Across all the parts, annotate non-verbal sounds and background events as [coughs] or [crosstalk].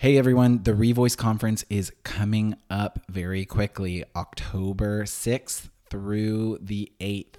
Hey everyone, the Revoice Conference is coming up very quickly, October 6th through the 8th.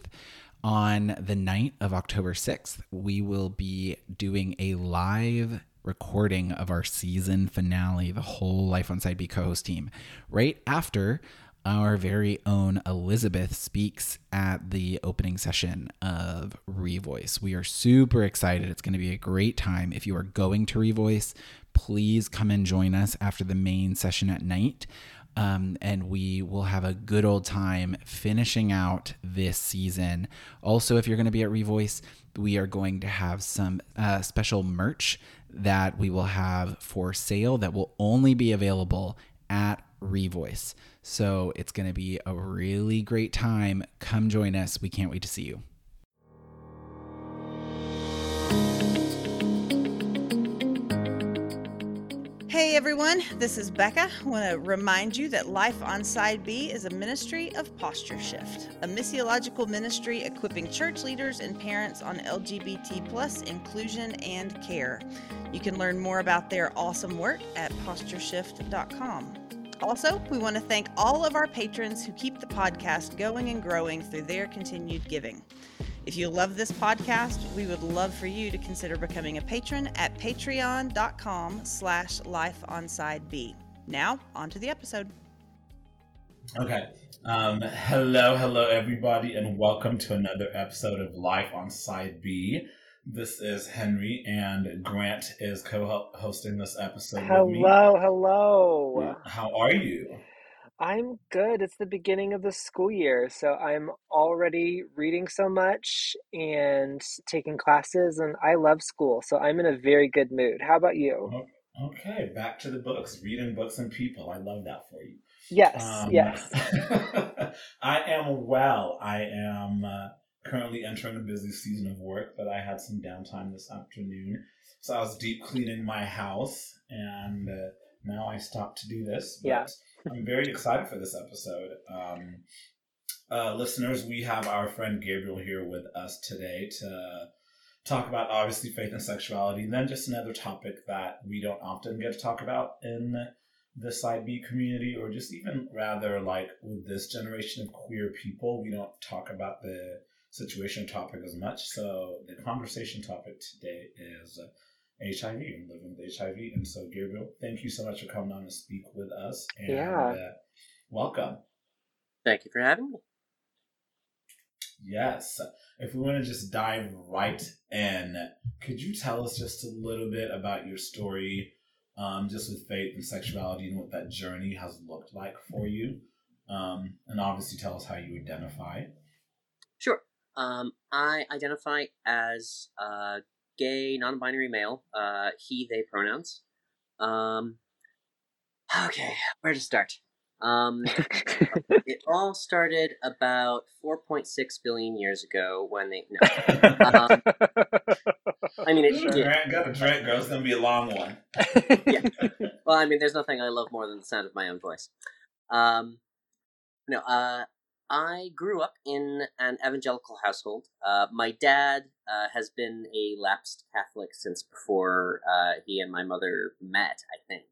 On the night of October 6th, we will be doing a live recording of our season finale, the whole Life on Side B co host team, right after our very own Elizabeth speaks at the opening session of Revoice. We are super excited. It's going to be a great time. If you are going to Revoice, please come and join us after the main session at night. Um, and we will have a good old time finishing out this season. Also, if you're going to be at Revoice, we are going to have some uh, special merch that we will have for sale that will only be available at Revoice. So it's going to be a really great time. Come join us. We can't wait to see you. Hey everyone, this is Becca. I want to remind you that Life on Side B is a ministry of Posture Shift, a missiological ministry equipping church leaders and parents on LGBT plus inclusion and care. You can learn more about their awesome work at postureshift.com. Also, we want to thank all of our patrons who keep the podcast going and growing through their continued giving. If you love this podcast, we would love for you to consider becoming a patron at patreon.com slash lifeonsideb. Now, on to the episode. Okay. Um, hello, hello, everybody, and welcome to another episode of Life on Side B. This is Henry, and Grant is co-hosting this episode hello, with me. Hello, hello. How are you? I'm good. It's the beginning of the school year, so I'm already reading so much and taking classes, and I love school, so I'm in a very good mood. How about you? Okay, back to the books, reading books and people. I love that for you. Yes, um, yes. [laughs] I am well. I am uh, currently entering a busy season of work, but I had some downtime this afternoon, so I was deep cleaning my house, and uh, now I stopped to do this. But, yeah I'm very excited for this episode. Um, uh, listeners, we have our friend Gabriel here with us today to talk about obviously faith and sexuality, and then just another topic that we don't often get to talk about in the side B community, or just even rather like with this generation of queer people, we don't talk about the situation topic as much. So the conversation topic today is HIV and living with HIV. And so, Gabriel, thank you so much for coming on to speak with us. And, yeah. Uh, welcome. Thank you for having me. Yes. If we want to just dive right in, could you tell us just a little bit about your story, um, just with faith and sexuality and what that journey has looked like for you? Um, and obviously tell us how you identify. Sure. Um, I identify as uh, gay, non-binary male, uh, he, they pronouns. Um, okay, where to start? Um, [laughs] it all started about 4.6 billion years ago when they. No. Um, [laughs] I mean, it, yeah. got a drink, girl. It's gonna be a long one. yeah. Well, I mean, there's nothing I love more than the sound of my own voice. Um, no, uh, I grew up in an evangelical household. Uh, my dad uh, has been a lapsed Catholic since before uh, he and my mother met, I think.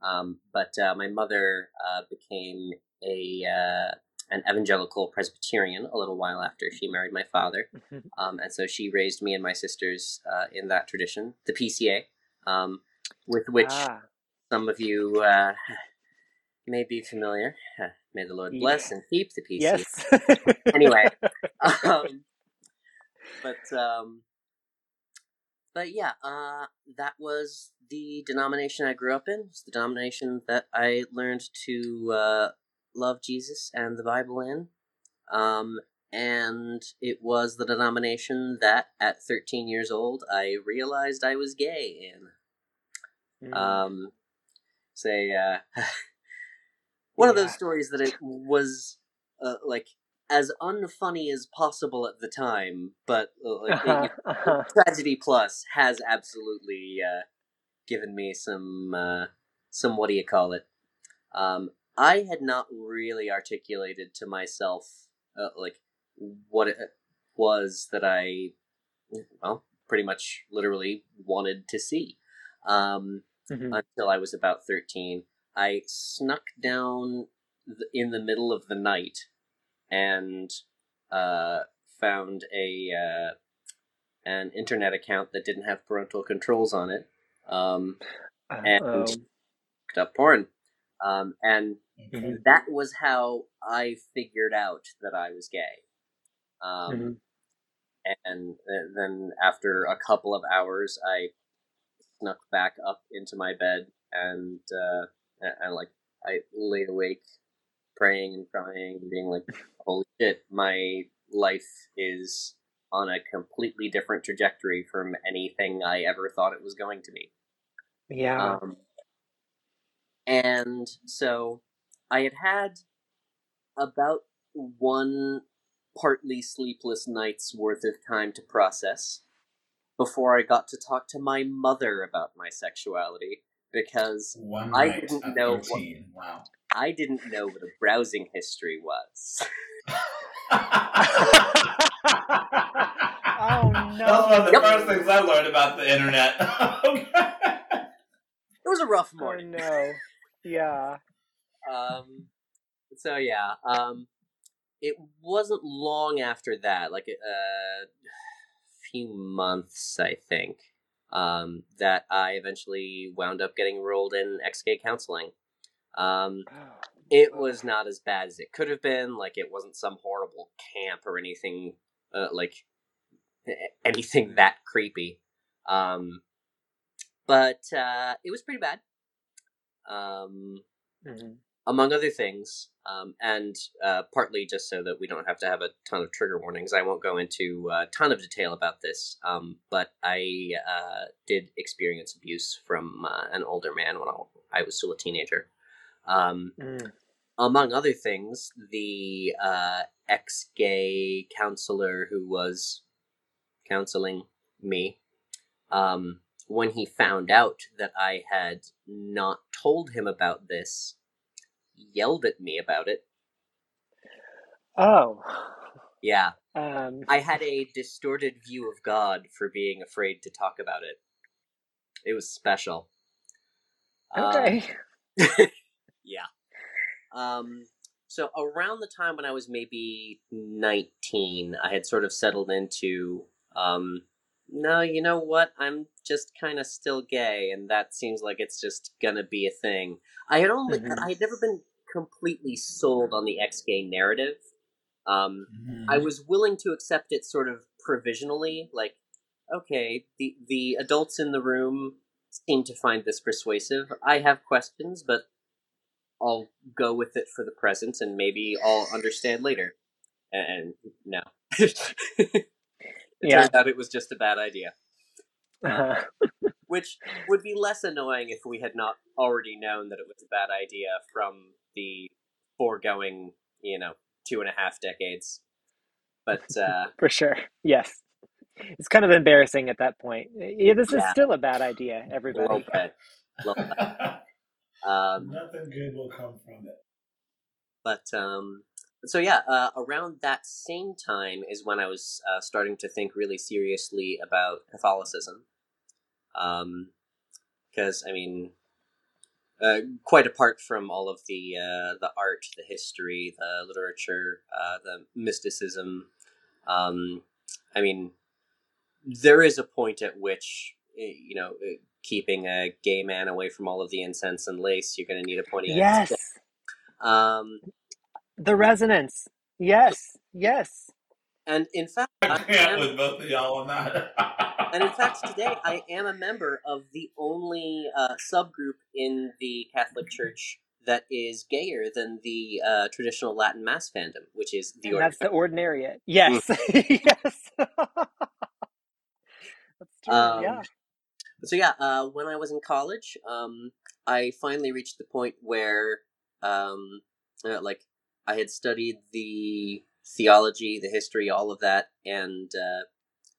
Um, but uh, my mother uh, became a uh, an evangelical Presbyterian a little while after she married my father, [laughs] um, and so she raised me and my sisters in that tradition, the PCA, um, with which ah. some of you may be familiar. May the Lord bless yeah. and keep the PC. Yes. anyway, [laughs] um, but um, but yeah, uh, that was the denomination I grew up in. It's the denomination that I learned to uh, love Jesus and the Bible in. Um, and it was the denomination that, at 13 years old, I realized I was gay in. Mm. Um, say, uh, [laughs] one yeah. of those stories that it was uh, like as unfunny as possible at the time, but uh, like, uh-huh. [laughs] tragedy plus has absolutely uh, given me some uh, some what do you call it? Um, I had not really articulated to myself uh, like what it was that I well pretty much literally wanted to see. Um, mm-hmm. until I was about 13. I snuck down in the middle of the night and uh, found a uh, an internet account that didn't have parental controls on it, um, and looked up porn. Um, and mm-hmm. that was how I figured out that I was gay. Um, mm-hmm. And then after a couple of hours, I snuck back up into my bed and uh, and like I laid awake, praying and crying, and being like, "Holy shit, my life is on a completely different trajectory from anything I ever thought it was going to be." Yeah. Um, and so I had had about one partly sleepless night's worth of time to process before I got to talk to my mother about my sexuality because One I didn't know what, wow. I didn't know what a browsing history was. [laughs] oh no! That's one of the yep. first things I learned about the internet. [laughs] it was a rough morning. Oh no! Yeah. Um. So yeah. Um. It wasn't long after that, like a uh, few months, I think, um, that I eventually wound up getting enrolled in ex-gay counseling. Um, [gasps] it was not as bad as it could have been. Like it wasn't some horrible camp or anything uh, like anything that creepy. Um, but uh, it was pretty bad. Um, mm-hmm among other things, um, and uh, partly just so that we don't have to have a ton of trigger warnings. I won't go into a ton of detail about this, um, but I uh, did experience abuse from uh, an older man when I was still a teenager. Um, mm. Among other things, the uh, ex gay counselor who was counseling me, um, when he found out that I had not told him about this, yelled at me about it. Oh. Yeah. Um. I had a distorted view of God for being afraid to talk about it. It was special. Okay. Uh, [laughs] yeah. Um, so around the time when I was maybe 19, I had sort of settled into, um, no, you know what? I'm just kind of still gay, and that seems like it's just gonna be a thing. I had only, mm-hmm. I had never been completely sold on the ex gay narrative. Um, mm-hmm. I was willing to accept it sort of provisionally, like, okay, the the adults in the room seem to find this persuasive. I have questions, but I'll go with it for the present, and maybe I'll understand later. And, no, [laughs] it yeah. turned out it was just a bad idea. Uh-huh. [laughs] which would be less annoying if we had not already known that it was a bad idea from the foregoing, you know, two and a half decades. But [laughs] uh, for sure, yes, it's kind of embarrassing at that point. Yeah, this is still a bad idea, everybody. [laughs] Um, Nothing good will come from it. But um, so yeah, uh, around that same time is when I was uh, starting to think really seriously about Catholicism. Um because um, I mean, uh, quite apart from all of the uh, the art, the history, the literature, uh, the mysticism. Um, I mean, there is a point at which eh, you know eh, keeping a gay man away from all of the incense and lace, you're going to need a pointy. Yes. Um, the resonance. Yes. Yes. And in fact, I can't with both of y'all on that. and in fact, [laughs] today I am a member of the only uh, subgroup in the Catholic Church that is gayer than the uh, traditional Latin Mass fandom, which is the. And that's the Ordinariate. Yes, mm. [laughs] yes. [laughs] that's true. Um, yeah. So yeah, uh, when I was in college, um, I finally reached the point where, um, uh, like, I had studied the theology, the history, all of that, and uh,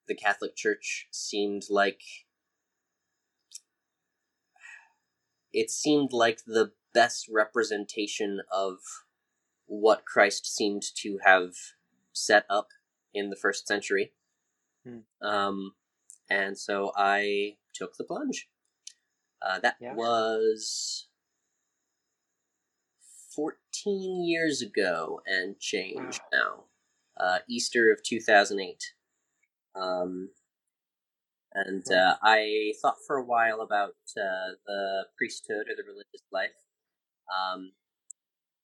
the Catholic Church seemed like it seemed like the best representation of what Christ seemed to have set up in the first century. Hmm. Um, and so I took the plunge. Uh, that Yeah. was 14 years ago and change now. Uh, Easter of 2008. Um, and uh, I thought for a while about uh, the priesthood or the religious life. Um,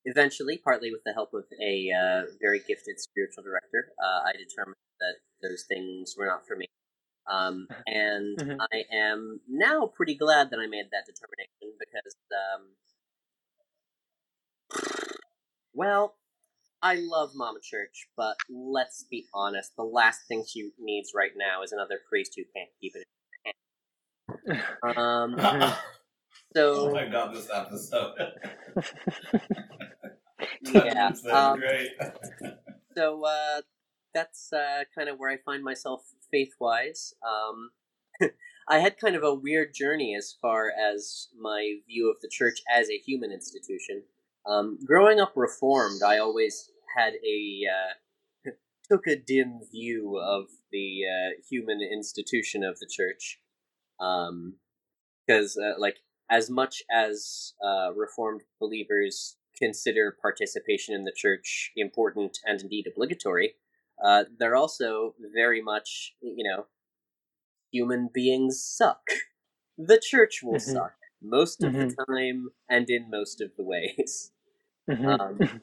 eventually, partly with the help of a uh, very gifted spiritual director, uh, I determined that those things were not for me. Um, and [laughs] Mhm. I am now pretty glad that I made that determination because, um, well, I love Mama Church, but let's be honest, the last thing she needs right now is another priest who can't keep it in her hand. Um, [laughs] oh so, my god, this episode. [laughs] yeah. That's Um, great. so uh, that's uh, kind of where I find myself faith wise. Um, [laughs] I had kind of a weird journey as far as my view of the church as a human institution. Um, growing up Reformed, I always had a uh, [laughs] took a dim view of the uh, human institution of the church, because uh, like as much as uh, Reformed believers consider participation in the church important and indeed obligatory, uh, they're also very much, you know, human beings suck. The church will Mhm. suck most of the time and in most of the ways. Mhm. Um,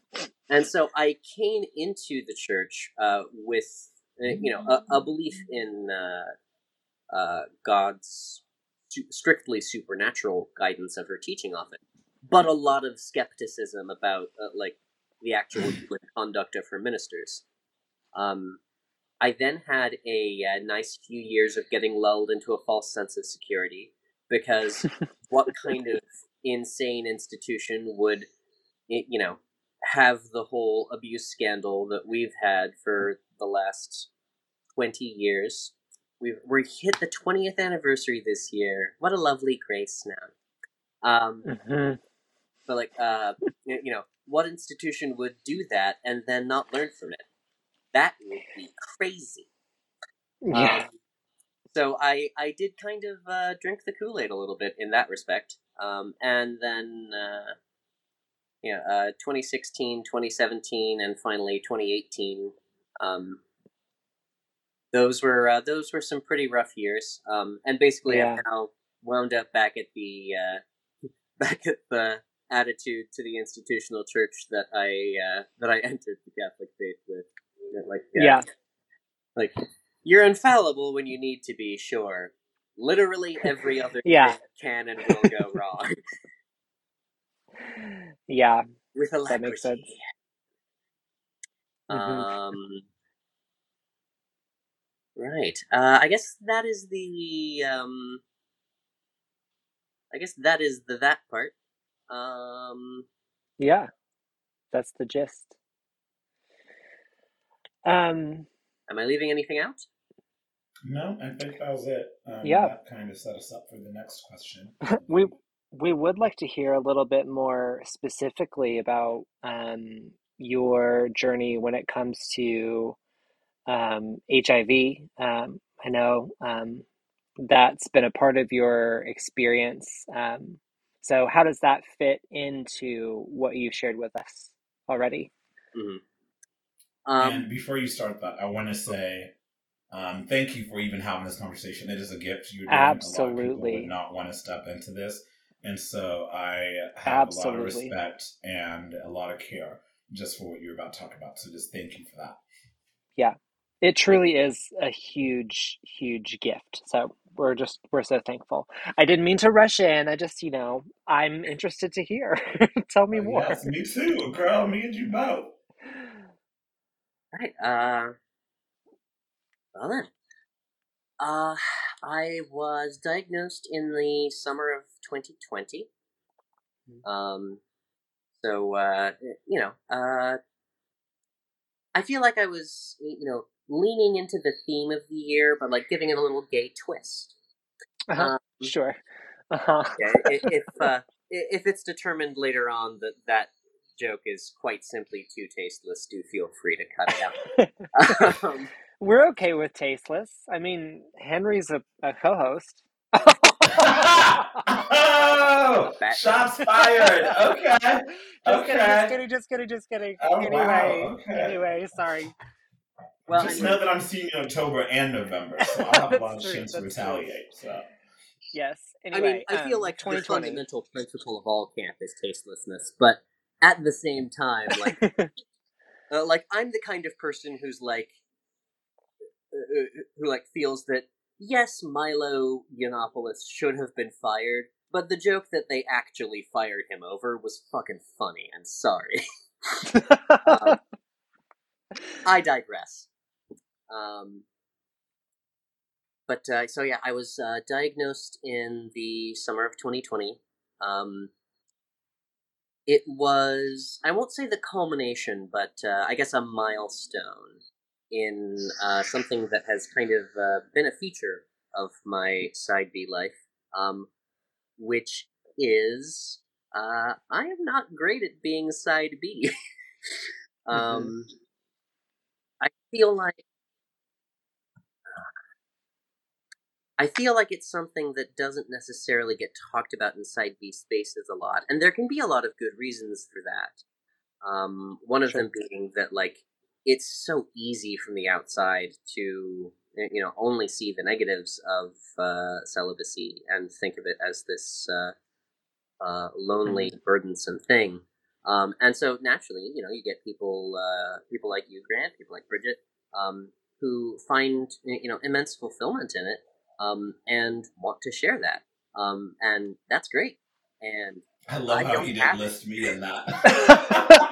and so I came into the church uh, with, uh, you know, a, a belief in uh, uh, God's su- strictly supernatural guidance of her teaching of it, but a lot of skepticism about uh, like the actual [sighs] conduct of her ministers. Um, I then had a, uh nice few years of getting lulled into a false sense of security because [laughs] what kind of insane institution would, you know, have the whole abuse scandal that we've had for the last 20 years? We've, we hit the 20th anniversary this year. What a lovely grace now. Um, Mhm. but like, uh, you know, what institution would do that and then not learn from it? That would be crazy. Yeah. Um, so I I did kind of uh, drink the Kool Aid a little bit in that respect, um, and then uh, yeah, uh, 2016, 2017, and finally 2018. Um, those were uh, those were some pretty rough years, um, and basically Yeah. I've now wound up back at the uh, [laughs] back at the attitude to the institutional church that I uh, that I [laughs] entered the Catholic faith with. Like uh, Yeah. like you're infallible when you need to be. Sure, literally every other Yeah. can and will go wrong [laughs] Yeah. with alacrity. That makes sense. Mhm. Um, right. Uh, I guess that is the. Um, I guess that is the that part. Um, Yeah. That's the gist. Um, am I leaving anything out? No, I think that was it. Um, Yeah. That kind of set us up for the next question. [laughs] we we would like to hear a little bit more specifically about um, your journey when it comes to um, HIV. Um, I know um, that's been a part of your experience. Um, so, how does that fit into what you shared with us already? hmm Um, and before you start that, I want to say um, thank you for even having this conversation. It is a gift you're doing. A lot of people Absolutely. would not want to step into this. And so I have a lot of respect and a lot of care just for what you're about to talk about. So just thank you for that. Yeah. It truly is a huge, huge gift. So we're just we're so thankful. I didn't mean to rush in. I just, you know, I'm interested to hear. [laughs] Tell me Uh, more. Yes, me too, girl. Me and you both. Right. Uh, well then. Uh, I was diagnosed in the summer of 2020. Um, so, uh, you know, uh, I feel like I was, you know, leaning into the theme of the year, but like giving it a little gay twist. Uh-huh. Um, Sure. Uh-huh. yeah, if uh, if it's determined later on that that joke is quite simply too tasteless, do feel free to cut it out. [laughs] [laughs] um, We're okay with tasteless. I mean, Henry's a, a co-host. [laughs] oh, [laughs] shots fired. Okay. Just okay. kidding, just kidding, just kidding, just kidding. Oh, anyway, wow, okay. anyway, sorry. Well, Just I mean, know that I'm seeing you in October and November, so I'll have a [laughs] lot of chance to that's true. retaliate. So. Yes. I Anyway, mean, I feel um, like the 2020. fundamental principle of all camp is tastelessness, but at the same time, like, [laughs] uh, like I'm the kind of person who's like, uh, uh, who like feels that yes, Milo Yiannopoulos should have been fired, but the joke that they actually fired him over was fucking funny. And sorry, [laughs] Um, I digress. Um, but uh, so yeah, I was uh, diagnosed in the summer of 2020. Um, it was I won't say the culmination, but uh, I guess a milestone in uh, something that has kind of uh, been a feature of my side B life, um, which is uh, I am not great at being side B. [laughs] um, I feel like I feel like it's something that doesn't necessarily get talked about in side B spaces a lot, and there can be a lot of good reasons for that. Um, one of Sure. them being that like it's so easy from the outside to you know only see the negatives of uh, celibacy and think of it as this uh, uh, lonely, burdensome thing. Um, and so naturally, you know, you get people uh, people like you, Grant, people like Bridget, um, who find you know immense fulfillment in it um, and want to share that. Um, and that's great. And I love I how he didn't list me in that. [laughs] [laughs]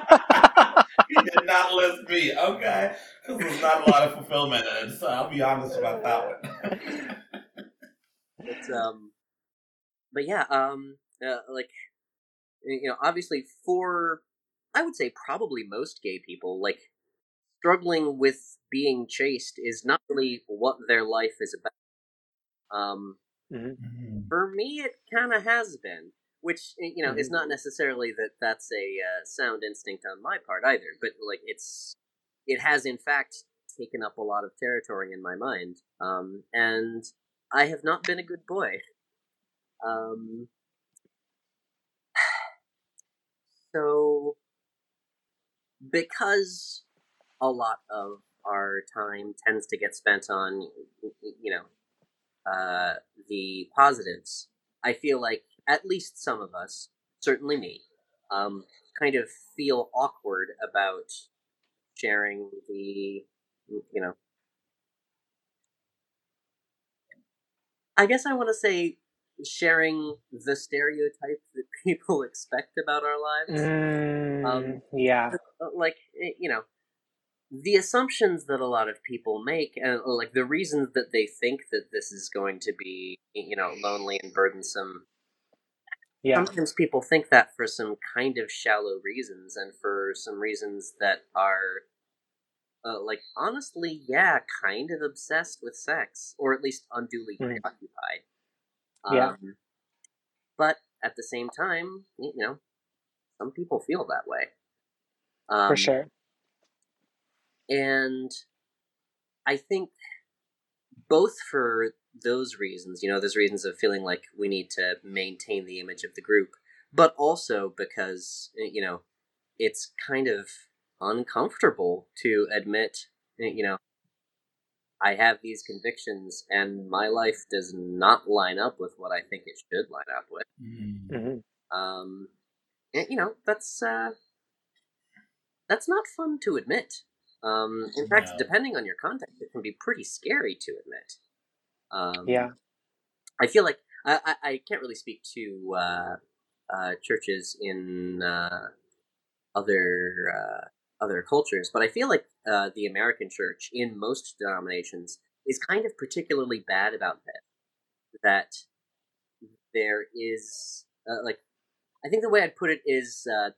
[laughs] he did not list me. Okay, because there's not a lot of fulfillment in it. So I'll be honest about that one. [laughs] It's um, but yeah, um, uh, like you know, obviously for I would say probably most gay people, like struggling with being chaste is not really what their life is about. Um, Mhm. for me, it kind of has been, which you know is Mhm. not necessarily that that's a uh, sound instinct on my part either, but like it's it has in fact taken up a lot of territory in my mind, um, and I have not been a good boy. Um, [sighs] so because a lot of our time tends to get spent on you know uh, the positives i feel like at least some of us certainly me um, kind of feel awkward about sharing the you know i guess i want to say sharing the stereotype that [laughs] people expect about our lives Mm, Um, yeah. like eh, you know the assumptions that a lot of people make and like the reasons that they think that this is going to be you know lonely and burdensome Yeah. sometimes people think that for some kind of shallow reasons and for some reasons that are uh, like honestly yeah kind of obsessed with sex or at least unduly Mm. preoccupied Yeah. um, but at the same time you know some people feel that way um, For sure. and I think both for those reasons, you know, those reasons of feeling like we need to maintain the image of the group, but also because, eh, you know, it's kind of uncomfortable to admit, eh, you know, I have these convictions and my life does not line up with what I think it should line up with. Mhm. hmm Um, and, you know, that's, uh, that's not fun to admit. Um, in fact, No. depending on your context, it can be pretty scary to admit. Um, Yeah. I feel like I, I, I can't really speak to uh, uh, churches in uh, other uh, other cultures, but I feel like uh, the American church in most denominations is kind of particularly bad about that. That there is uh, like I think the way I'd put it is uh,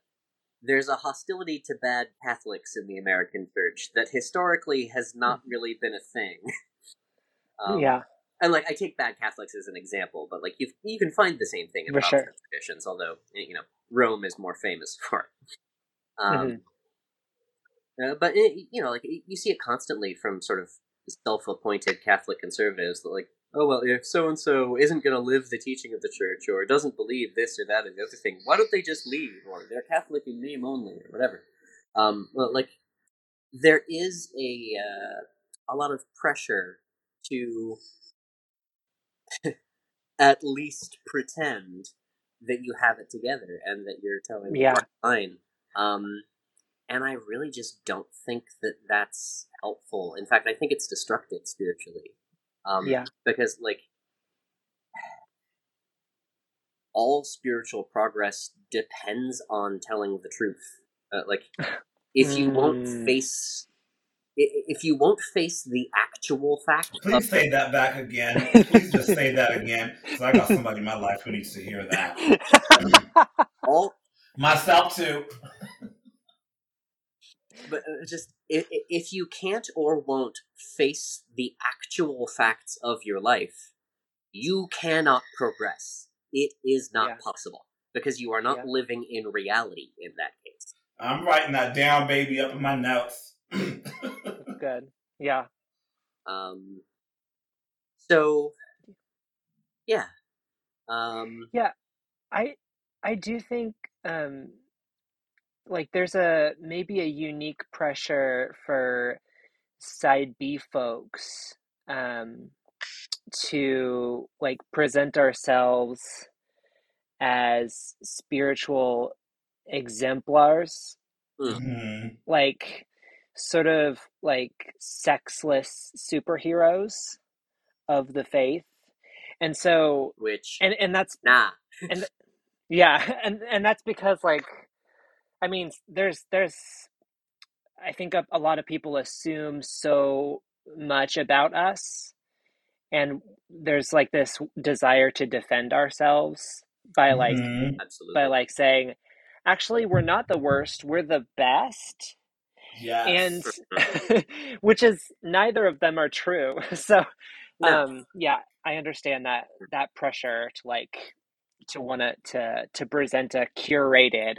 there's a hostility to bad Catholics in the American church that historically has not really been a thing. Um, yeah. And like I take bad Catholics as an example, but like you you can find the same thing in For sure. Traditions, although you know Rome is more famous [laughs] for it. Um, uh, but it, you know, like you see it constantly from sort of self-appointed Catholic conservatives that like oh well, if so and so isn't going to live the teaching of the church or doesn't believe this or that or the other thing, why don't they just leave or they're Catholic in name only or whatever? Um, well, like there is a uh, a lot of pressure to [laughs] at least pretend that you have it together and that you're telling Yeah. line. Um, and I really just don't think that that's helpful. In fact, I think it's destructive spiritually. Um, Yeah. Because, like, all spiritual progress depends on telling the truth. Uh, like, if you won't Mm. face. I- If you won't face the actual fact Please of say that back again. [laughs] Please just say that again. Because I got somebody in my life who needs to hear that. [laughs] all, Myself too. but uh, just i- i- if you can't or won't face the actual facts of your life, you cannot progress. It is not Yeah. possible because you are not Yeah. living in reality in that case. I'm writing that down, baby, up in my notes. [laughs] Good. Yeah. Um, so, yeah. Um, Yeah, I I do think um like there's a maybe a unique pressure for side B folks um to like present ourselves as spiritual exemplars Mhm. like sort of like sexless superheroes of the faith and so which, and and that's nah. And [laughs] Yeah [laughs] and and that's because like i mean there's there's i think a, a lot of people assume so much about us and there's like this desire to defend ourselves by like Mhm. By like saying actually we're not the worst we're the best Yes. and [laughs] which is neither of them are true [laughs] so No. um yeah i understand that that pressure to like to want to to to present a curated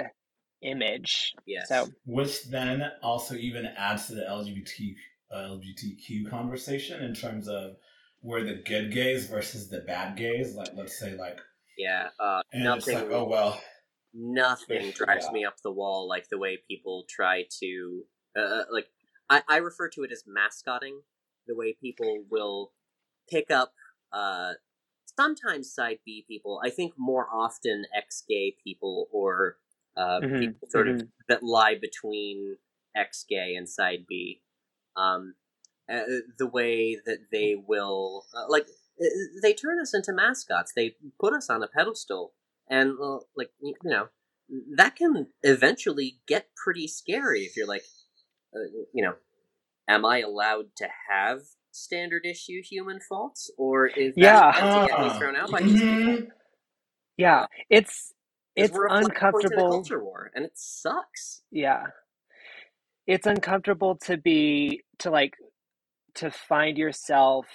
image yes. so Which then also even adds to the LGBT uh, LGBTQ conversation in terms of we're the good gays versus the bad gays. Like, let's say, like, yeah. Uh, and nothing. it's like, oh well, nothing drives Yeah. me up the wall like the way people try to uh, like I, I refer to it as mascotting the way people will pick up uh sometimes side b people i think more often ex-gay people or uh Mhm, people sort of mhm. that lie between ex-gay and side b. Um uh, the way that they will uh, like uh, they turn us into mascots. They put us on a pedestal. And uh, like you know that can eventually get pretty scary if you're like you know am i allowed to have standard issue human faults? Or is that Yeah. to get me Uh, thrown out by these people? Yeah. It's it's we're a a uncomfortable culture war and it sucks. Yeah. It's uncomfortable to be to like to find yourself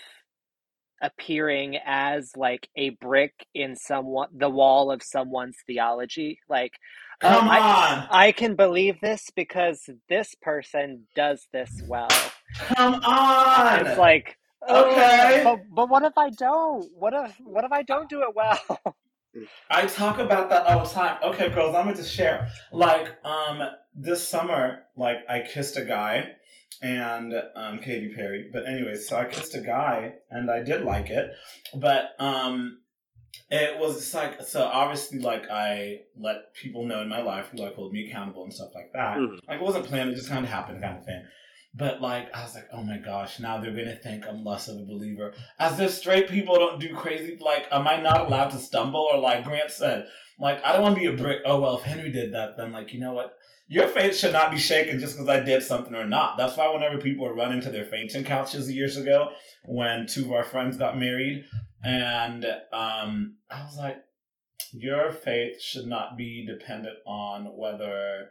appearing as like a brick in someone the wall of someone's theology. Like Come I, on, I can believe this because this person does this well come on. it's like oh, Okay. but, but what if i don't what if what if i don't do it well I talk about that all the time. Okay, girls, I'm gonna just share. Like, um, this summer, like I kissed a guy and um Katy Perry. But anyways, so I kissed a guy and I did like it. But um it was just like so obviously like I let people know in my life who like hold me accountable and stuff like that. Mhm. Like it wasn't planned, it just kind of happened kind of thing. But like I was like, oh my gosh, now they're gonna think I'm less of a believer. As if straight people don't do crazy like am I not allowed to stumble? Or like Grant said, like I don't wanna be a brick. Oh well if Henry did that, then like you know what? Your faith should not be shaken just because I did something or not. That's why whenever people were running to their fainting couches years ago, when two of our friends got married, and um, I was like, your faith should not be dependent on whether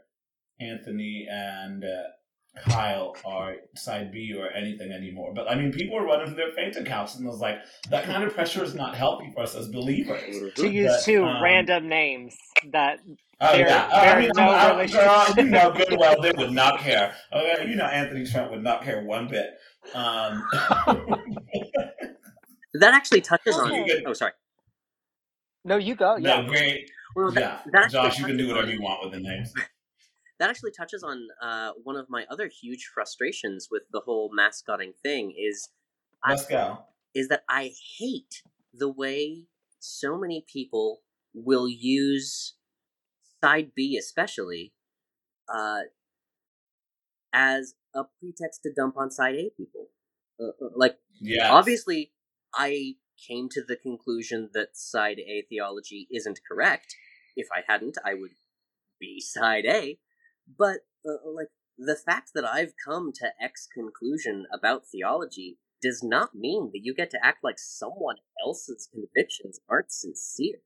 Anthony and uh, Kyle are side B or anything anymore. But I mean, people are running to their faith couches, and I was like, that kind of pressure is not healthy for us as believers. to use But, two um, random names that Oh There- yeah, oh, there I mean, no I'm, I'm, relationship. girl, you know [laughs] good well they would not care. Okay, you know Anthony Trump would not care one bit. Um, [laughs] that actually touches on. Okay. Oh, sorry. No, you go. No, Yeah. great. Well, that, Yeah, that Josh, you can do whatever you want with the names. [laughs] that actually touches on uh, one of my other huge frustrations with the whole mascotting thing is Let's go. is that I hate the way so many people will use side B especially uh, as a pretext to dump on side A people. Uh, uh, like Yeah. obviously I came to the conclusion that side A theology isn't correct. If I hadn't, I would be [laughs] side A. But uh, like the fact that I've come to X conclusion about theology does not mean that you get to act like someone else's convictions aren't sincere.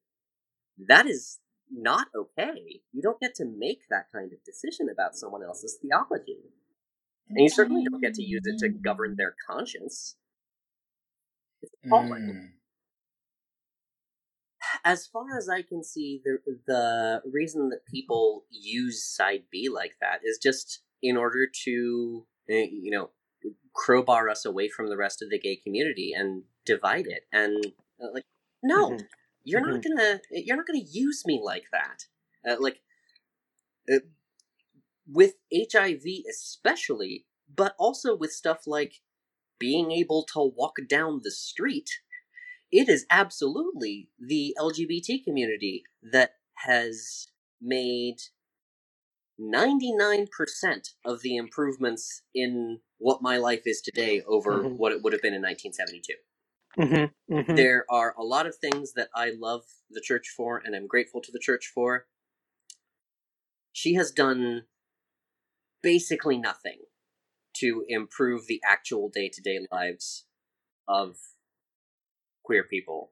That is not okay. You don't get to make that kind of decision about someone else's theology. And you certainly don't get to use it to govern their conscience. Mm. as far as I can see, the the reason that people use side B like that is just in order to, eh, you know, crowbar us away from the rest of the gay community and divide it. And uh, like, no, Mhm. you're not gonna you're not gonna use me like that. Uh, like, uh, with HIV especially, but also with stuff like being able to walk down the street it is absolutely the LGBT community that has made 99% of the improvements in what my life is today over Mhm. what it would have been in 1972. Mm-hmm. Mm-hmm. There are a lot of things that I love the church for and I'm grateful to the church for. She has done basically nothing to improve the actual day to day lives of queer people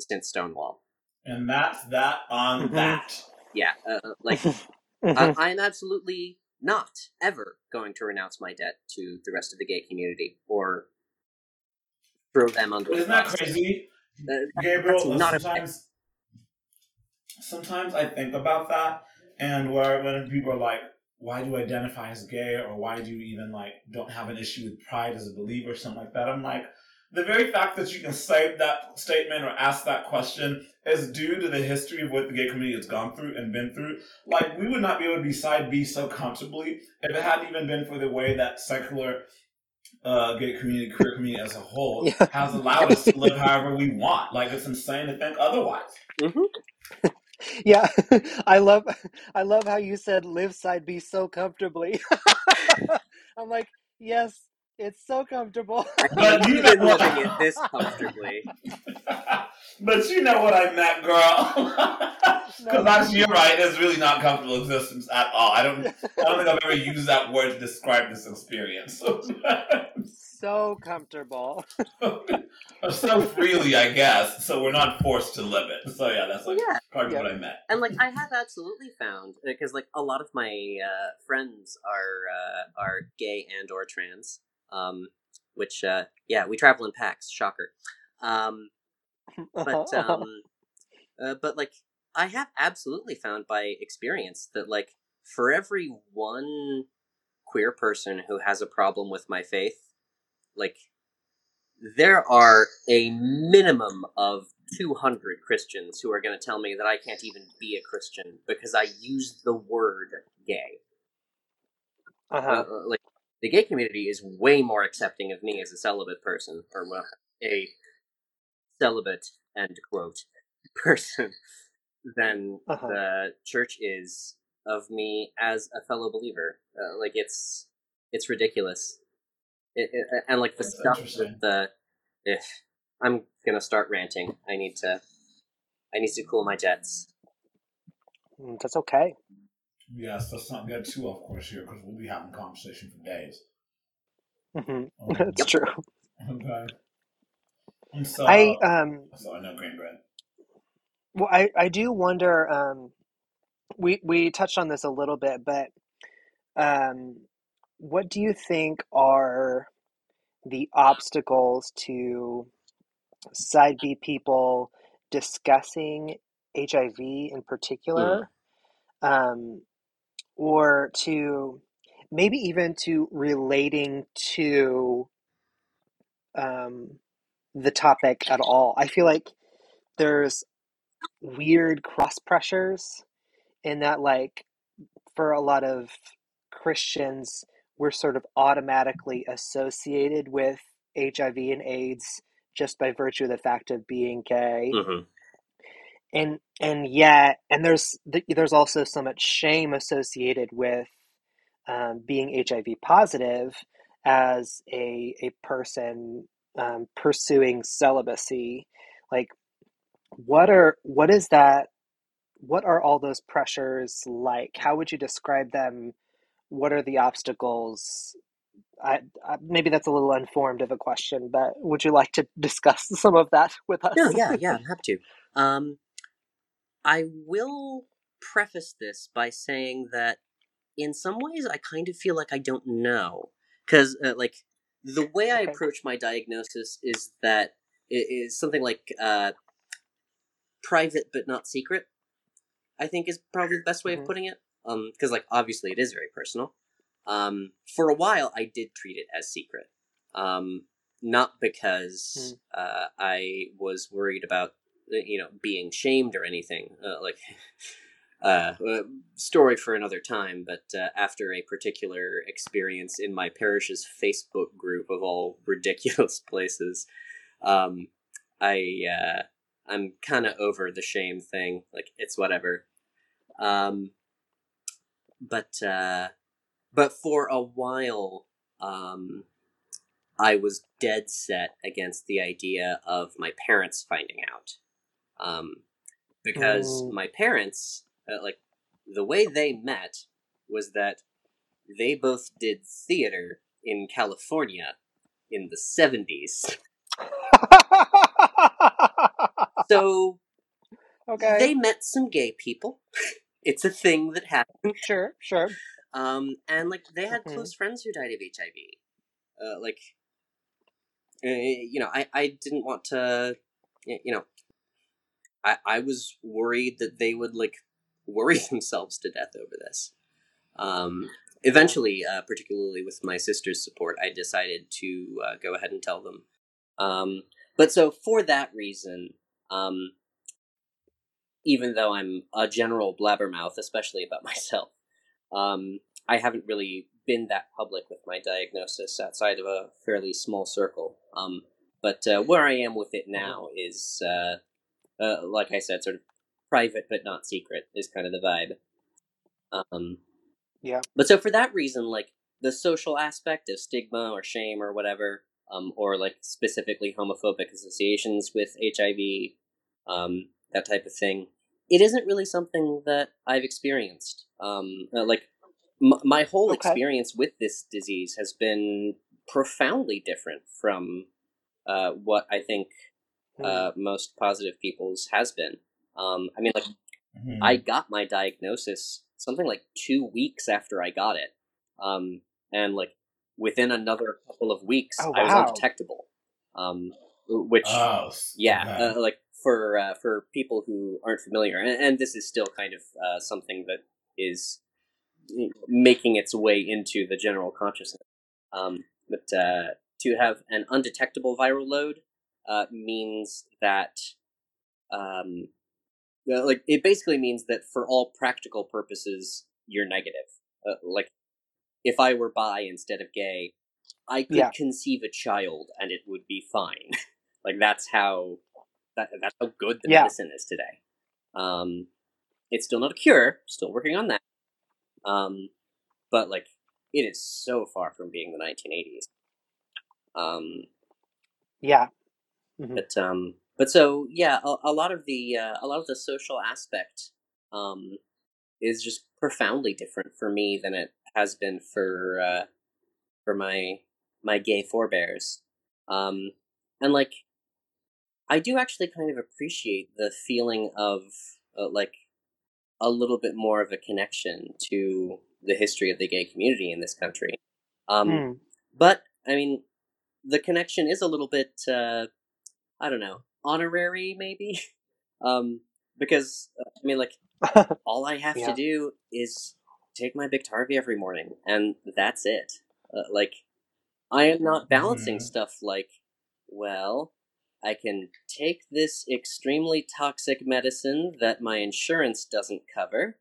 since Stonewall. And that's that on Mhm. that. Yeah, uh, like [laughs] Mm-hmm. I, I'm absolutely not ever going to renounce my debt to the rest of the gay community or throw them under. the Isn't that bus. crazy? Uh, Gabriel, not okay. sometimes, sometimes I think about that, and where when people are like, "Why do you identify as gay?" or "Why do you even like don't have an issue with pride as a believer?" or something like that. I'm like, the very fact that you can say that statement or ask that question is due to the history of what the gay community has gone through and been through. Like, we would not be able to be side B so comfortably if it hadn't even been for the way that secular uh, gay community, queer community as a whole, [laughs] Yeah. has allowed us to live however we want. Like, it's insane to think otherwise. mhm. Yeah, [laughs] I love I love how you said live side B so comfortably. [laughs] I'm like, yes, it's so comfortable. [laughs] But you You've been know what? living it this comfortably. but you know what I meant, girl. Because actually, you're right. It's really not comfortable existence at all. I don't. I don't think I've ever used that word to describe this experience. So comfortable. [laughs] [laughs] so freely, I guess. So we're not forced to live it. So yeah, that's like Yeah, part of Yeah. what I meant. and like I have absolutely found because like a lot of my uh, friends are uh, are gay and or trans, um, which uh, yeah we travel in packs. Shocker. Um, but [laughs] um uh, but like i have absolutely found by experience that like for every one queer person who has a problem with my faith like there are a minimum of 200 christians who are going to tell me that i can't even be a christian because i used the word gay uh, uh-huh. uh, like the gay community is way more accepting of me as a celibate person or well, a celibate end quote [laughs] person than Uh-huh. the church is of me as a fellow believer. Uh, like it's it's ridiculous, it, it, and like the That's stuff the if I'm gonna start ranting, I need to I need to cool my jets. Mm, That's okay. Yes, let's not get too off course here because we'll be having conversation for days. hmm Um, It's true. okay. And so, I um so I know grain bread. well I I do wonder um we we touched on this a little bit, but um what do you think are the obstacles to side B people discussing HIV in particular, um, or to maybe even to relating to um, the topic at all. I feel like there's weird cross pressures in that, like, for a lot of Christians, we're sort of automatically associated with HIV and AIDS just by virtue of the fact of being gay. Mm-hmm. And and yet, and there's there's also so much shame associated with um, being HIV positive as a a person um, pursuing celibacy. Like, what are what is that? What are all those pressures like? How would you describe them? What are the obstacles? I, I, maybe that's a little informed of a question, but would you like to [laughs] discuss some of that with us? No, yeah, yeah, I'm [laughs] happy to. Um, I will preface this by saying that in some ways I kind of feel like I don't know because uh, like the way I approach my diagnosis is that it is something like uh, private but not secret. I think is probably the best way Mhm. of putting it. Um, because like obviously it is very personal. Um, for a while I did treat it as secret. Um, not because uh, I was worried about uh, you know being shamed or anything. Uh, like [laughs] uh, uh, story for another time. But uh, after a particular experience in my parish's Facebook group of all [laughs] ridiculous places, um, I uh, I'm kind of over the shame thing. Like it's whatever. Um, but uh, but for a while, um, I was dead set against the idea of my parents finding out, um, because Mm. my parents, uh, like the way they met, was that they both did theater in California in the seventies. [laughs] So okay. they met some gay people. [laughs] it's a thing that happened. Sure, sure. Um, and like they had Mhm. close friends who died of HIV. Uh, like, uh, you know, I I didn't want to, you know, I I was worried that they would like worry [laughs] themselves to death over this. Um, eventually, uh, particularly with my sister's support, I decided to uh, go ahead and tell them. Um, but so for that reason, um, even though I'm a general blabbermouth, especially about [laughs] myself, um, I haven't really been that public with my diagnosis outside of a fairly small circle. Um, but uh, where I am with it now is, uh, uh, like I said, sort of private but not secret is kind of the vibe. Um, Yeah. But so for that reason, like the social aspect of stigma or shame or whatever, um, or like specifically homophobic associations with HIV, um, that type of thing, it isn't really something that I've experienced. Um, uh, like m- my whole Okay. experience with this disease has been profoundly different from uh, what I think Mm. uh, most positive people's has been. Um, I mean, like Mhm. I got my diagnosis something like two weeks after I got it, um, and like within another couple of weeks, Oh, I was undetectable. Um, which, Oh, yeah, uh, like for uh, for people who aren't familiar, and, and this is still kind of uh, something that is making its way into the general consciousness. Um, but uh, to have an undetectable viral load uh, means that, um, uh, like, it basically means that for all practical purposes, you're negative. Uh, like, if I were bi instead of gay, I could Yeah. conceive a child and it would be fine. [laughs] like that's how that, that's how good the Yeah. medicine is today. Um, it's still not a cure. Still working on that. Um, but like it is so far from being the 1980s. Um, Yeah. Mhm. but um, but so yeah, a, a lot of the uh, a lot of the social aspect um, is just profoundly different for me than it has been for uh, for my my gay forebears. Um, and like, I do actually kind of appreciate the feeling of uh, like a little bit more of a connection to the history of the gay community in this country. Um, Mm. but I mean, the connection is a little bit, uh, I don't know, honorary maybe, [laughs] um, because uh, I mean, like, [laughs] all I have Yeah. to do is take my Biktarvy every morning, and that's it. Uh, like, I am not balancing Mhm. stuff like, well, I can take this extremely toxic medicine that my insurance doesn't cover,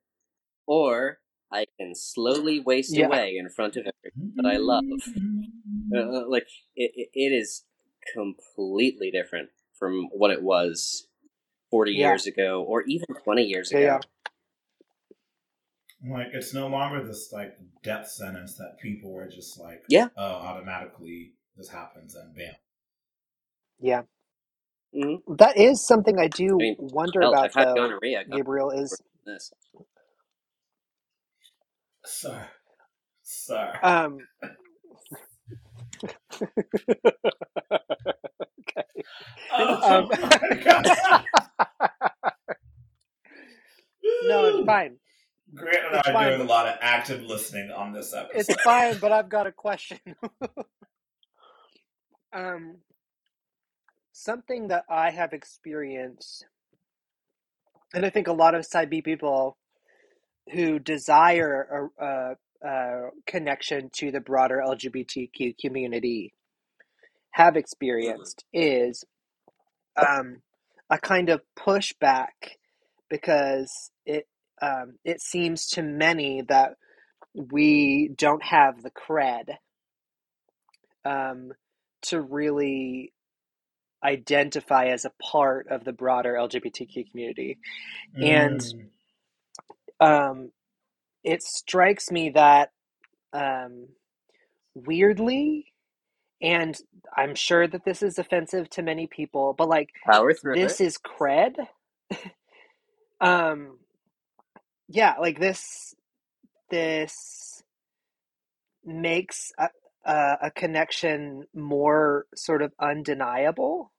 or I can slowly waste Yeah. away in front of everyone that I love. Uh, like it, it, it is completely different from what it was 40 Yeah. years ago or even 20 years ago. yeah. Like it's no longer this like death sentence that people were just like, Yeah. oh, automatically this happens and bam. Yeah. Mhm. That is something I do I mean, wonder Hell, about, I've had though, gonorrhea. God, Gabriel, is this. Sir, sir. um, [laughs] [laughs] oh um, my god. [laughs] no, it's fine. Grant and It's I are fine. doing a lot of active listening on this episode. It's fine, but I've got a question. um, something that I have experienced, and I think a lot of B people who desire a, a, a connection to the broader LGBTQ community have experienced is um, a kind of pushback because it um, it seems to many that we don't have the cred um, to really identify as a part of the broader LGBTQ community. and- Mm. Um, it strikes me that um, weirdly, and I'm sure that this is offensive to many people, but like Power through this it. is cred. [laughs] um, yeah, like this, this makes a, a, a connection more sort of undeniable.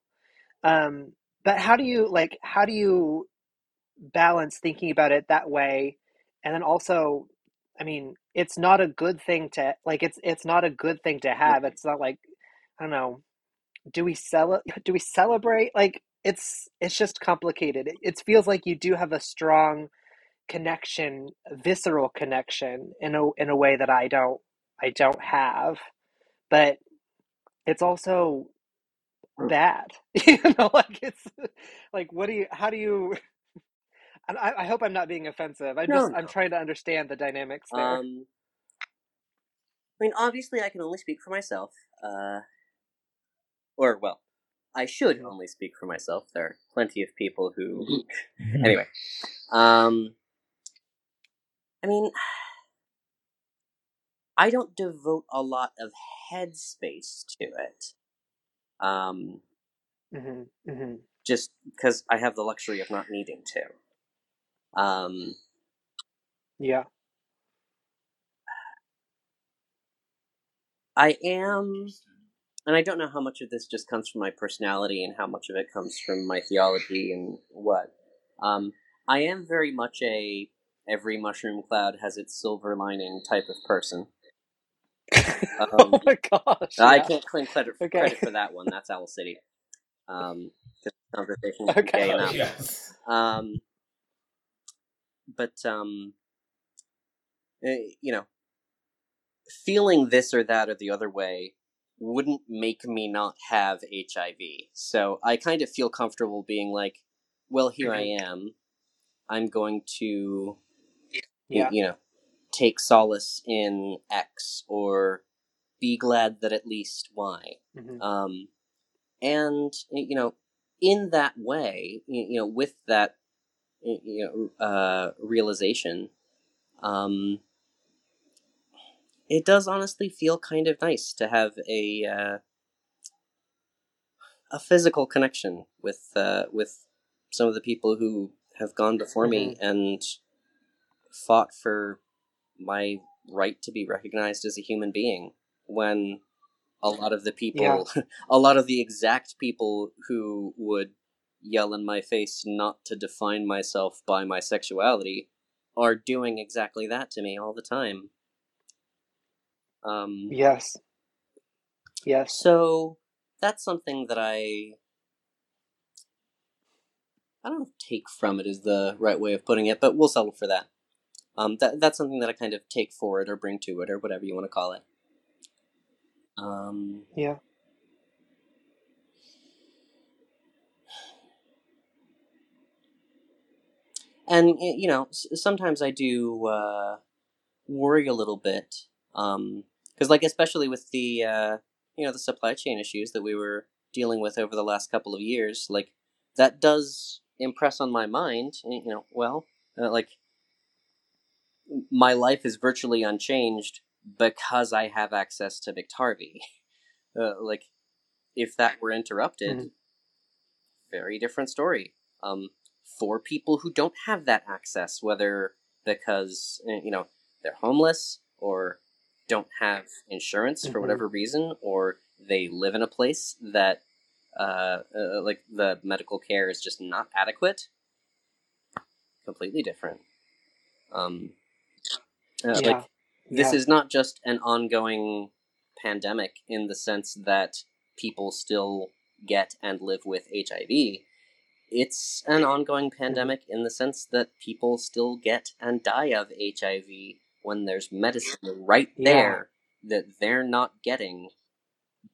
Um, but how do you like? How do you balance thinking about it that way, and then also, I mean, it's not a good thing to like. It's it's not a good thing to have. It's not like I don't know. Do we sell Do we celebrate? Like it's it's just complicated. It, it feels like you do have a strong connection, visceral connection in a in a way that I don't I don't have, but it's also bad. [laughs] you know, like it's like what do you? How do you? and I, I hope I'm not being offensive. I No, just I'm trying to understand the dynamics there. Um, I mean, obviously, I can only speak for myself. Uh, or, well, I should Mhm. only speak for myself. There are plenty of people who. [laughs] anyway, um, I mean, I don't devote a lot of headspace to it. Um, hmm hmm just because I have the luxury of not needing to. Um, Yeah. I am, and I don't know how much of this just comes from my personality and how much of it comes from my theology and what. Um, I am very much a every mushroom cloud has its silver lining type of person. [laughs] oh Um, my gosh. I yeah. can't claim credit Okay. credit for that one. That's Owl City. Um, this conversation is Okay. Oh, yes. Um, but um, eh, you know, feeling this or that or the other way wouldn't make me not have HIV. So I kind of feel comfortable being like, well, here I am. I'm going to, y- Yeah. you know, take solace in X or be glad that at least Y. hmm Um, and you know, in that way, you know, with that, you know, uh, realization, um, it does honestly feel kind of nice to have a uh, a physical connection with uh, with some of the people who have gone before me and fought for my right to be recognized as a human being when a lot of the people [laughs] a lot of the exact people who would yell in my face not to define myself by my sexuality are doing exactly that to me all the time um Yes. Yes. so that's something that I I don't know take from it is the right way of putting it, but we'll settle for that um, that that's something that I kind of take forward or bring to it or whatever you want to call it. Um, yeah. And you know, sometimes I do uh, worry a little bit because, um, like, especially with the uh, you know the supply chain issues that we were dealing with over the last couple of years, like that does impress on my mind. You know, well, uh, like my life is virtually unchanged because I have access to Biktarvy. [laughs] Uh, like, if that were interrupted, mm-hmm. very different story. Um, for people who don't have that access, whether because eh, you know they're homeless or don't have insurance mm-hmm. for whatever reason, or they live in a place that uh, uh, like the medical care is just not adequate. Completely different. Um, uh, yeah. Like this yeah. is not just an ongoing pandemic in the sense that people still get and live with HIV it's an ongoing pandemic in the sense that people still get and die of HIV when there's medicine right there yeah. that they're not getting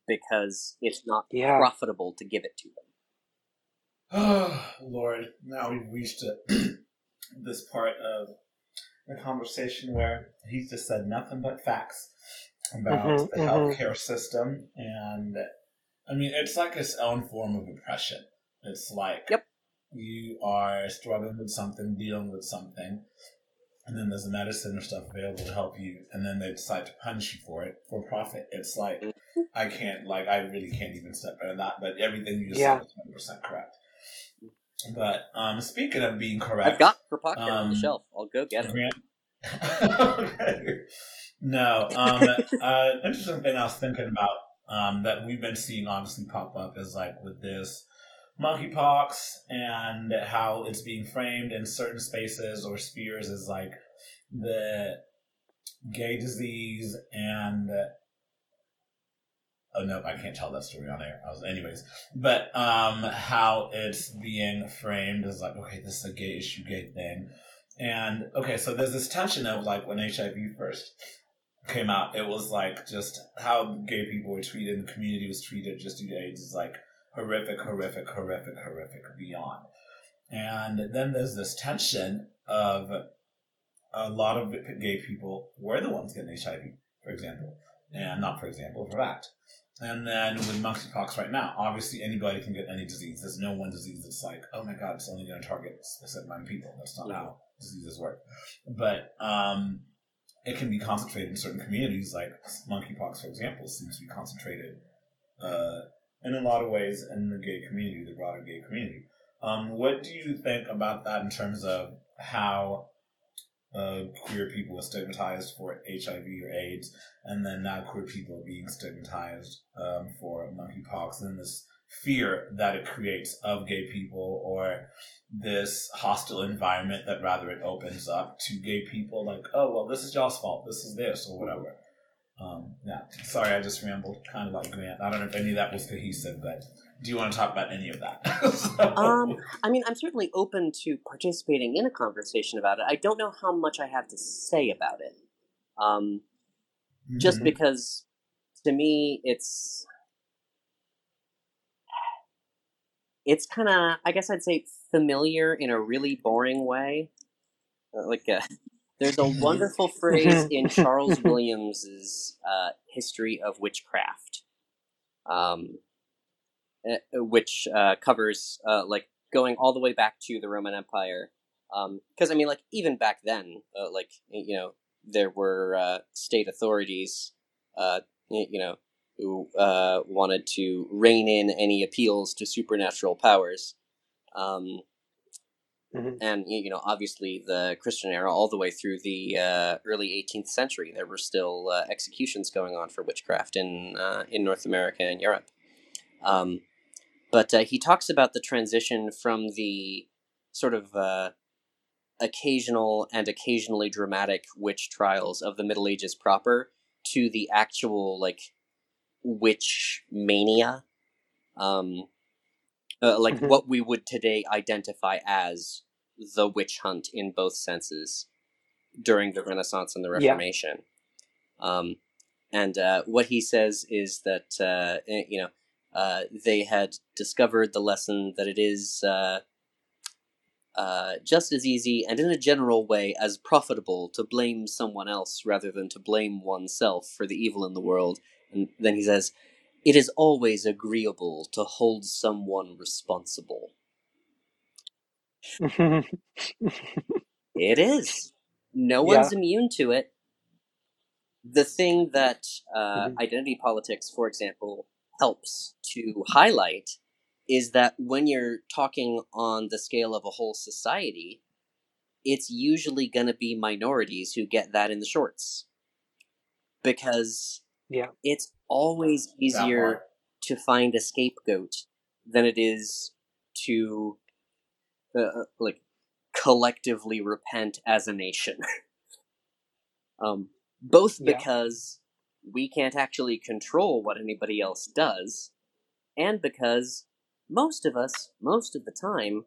because it's not yeah. profitable to give it to them. Oh, [sighs] Lord, now we've reached a, [clears throat] this part of the conversation where he's just said nothing but facts about mm-hmm, the mm-hmm. healthcare system. And I mean, it's like its own form of oppression. It's like yep. you are struggling with something, dealing with something, and then there's the medicine or stuff available to help you, and then they decide to punish you for it for profit. It's like mm-hmm. I can't, like, I really can't even step than that. But everything you just yeah. said is 100 percent correct. But um, speaking of being correct, I've got Kropotkin um, on the um, shelf. I'll go get it. okay. [laughs] No, um, [laughs] uh, interesting thing I was thinking about um, that we've been seeing obviously pop up is like with this monkeypox and how it's being framed in certain spaces or spheres as like the gay disease and oh no i can't tell that story on air I was, anyways but um how it's being framed is like okay this is a gay issue gay thing and okay so there's this tension of like when hiv first came out it was like just how gay people were treated the community was treated just due to aids is like horrific, horrific, horrific, horrific beyond. And then there's this tension of a lot of gay people were the ones getting HIV, for example, and not for example, for fact. And then with monkeypox right now, obviously anybody can get any disease. There's no one disease that's like, oh my god, it's only going to target a specific amount of people. That's not how diseases work. But um, it can be concentrated in certain communities, like monkeypox, for example, seems to be concentrated uh, in a lot of ways in the gay community, the broader gay community. Um, what do you think about that in terms of how uh, queer people are stigmatized for HIV or AIDS, and then now queer people are being stigmatized um, for monkeypox, and this fear that it creates of gay people, or this hostile environment that rather it opens up to gay people, like, oh, well, this is y'all's fault, this is this, or whatever. Um, yeah, sorry, I just rambled kind of like Grant. I don't know if any of that was cohesive, but do you want to talk about any of that? [laughs] so. Um, I mean, I'm certainly open to participating in a conversation about it. I don't know how much I have to say about it. Um, mm-hmm. Just because, to me, it's it's kind of, I guess I'd say, familiar in a really boring way. Uh, like, uh, there's a wonderful [laughs] phrase in Charles [laughs] Williams's uh, History of Witchcraft, um, which uh, covers uh, like going all the way back to the Roman Empire. Because um, I mean, like even back then, uh, like you know, there were uh, state authorities, uh, you know, who wanted to rein in any appeals to supernatural powers. Um, Mm-hmm. And you know, obviously, the Christian era, all the way through the uh, early 18th century, there were still uh, executions going on for witchcraft in uh, in North America and Europe. Um, but uh, he talks about the transition from the sort of uh, occasional and occasionally dramatic witch trials of the Middle Ages proper to the actual like witch mania. Um, uh, like mm-hmm. what we would today identify as the witch hunt in both senses during the Renaissance and the Reformation. Yeah. Um, and uh, what he says is that uh, eh, you know uh, they had discovered the lesson that it is uh, uh, just as easy and in a general way as profitable to blame someone else rather than to blame oneself for the evil in the world. And then he says, It is always agreeable to hold someone responsible. it is. No [laughs] one's yeah. immune to it. The thing that uh, mm-hmm. identity politics, for example, helps to highlight is that when you're talking on the scale of a whole society, it's usually going to be minorities who get that in the shorts. Because yeah. it's always easier to find a scapegoat than it is to uh, uh like collectively repent as a nation. [laughs] um, both yeah. because we can't actually control what anybody else does, and because most of us, most of the time,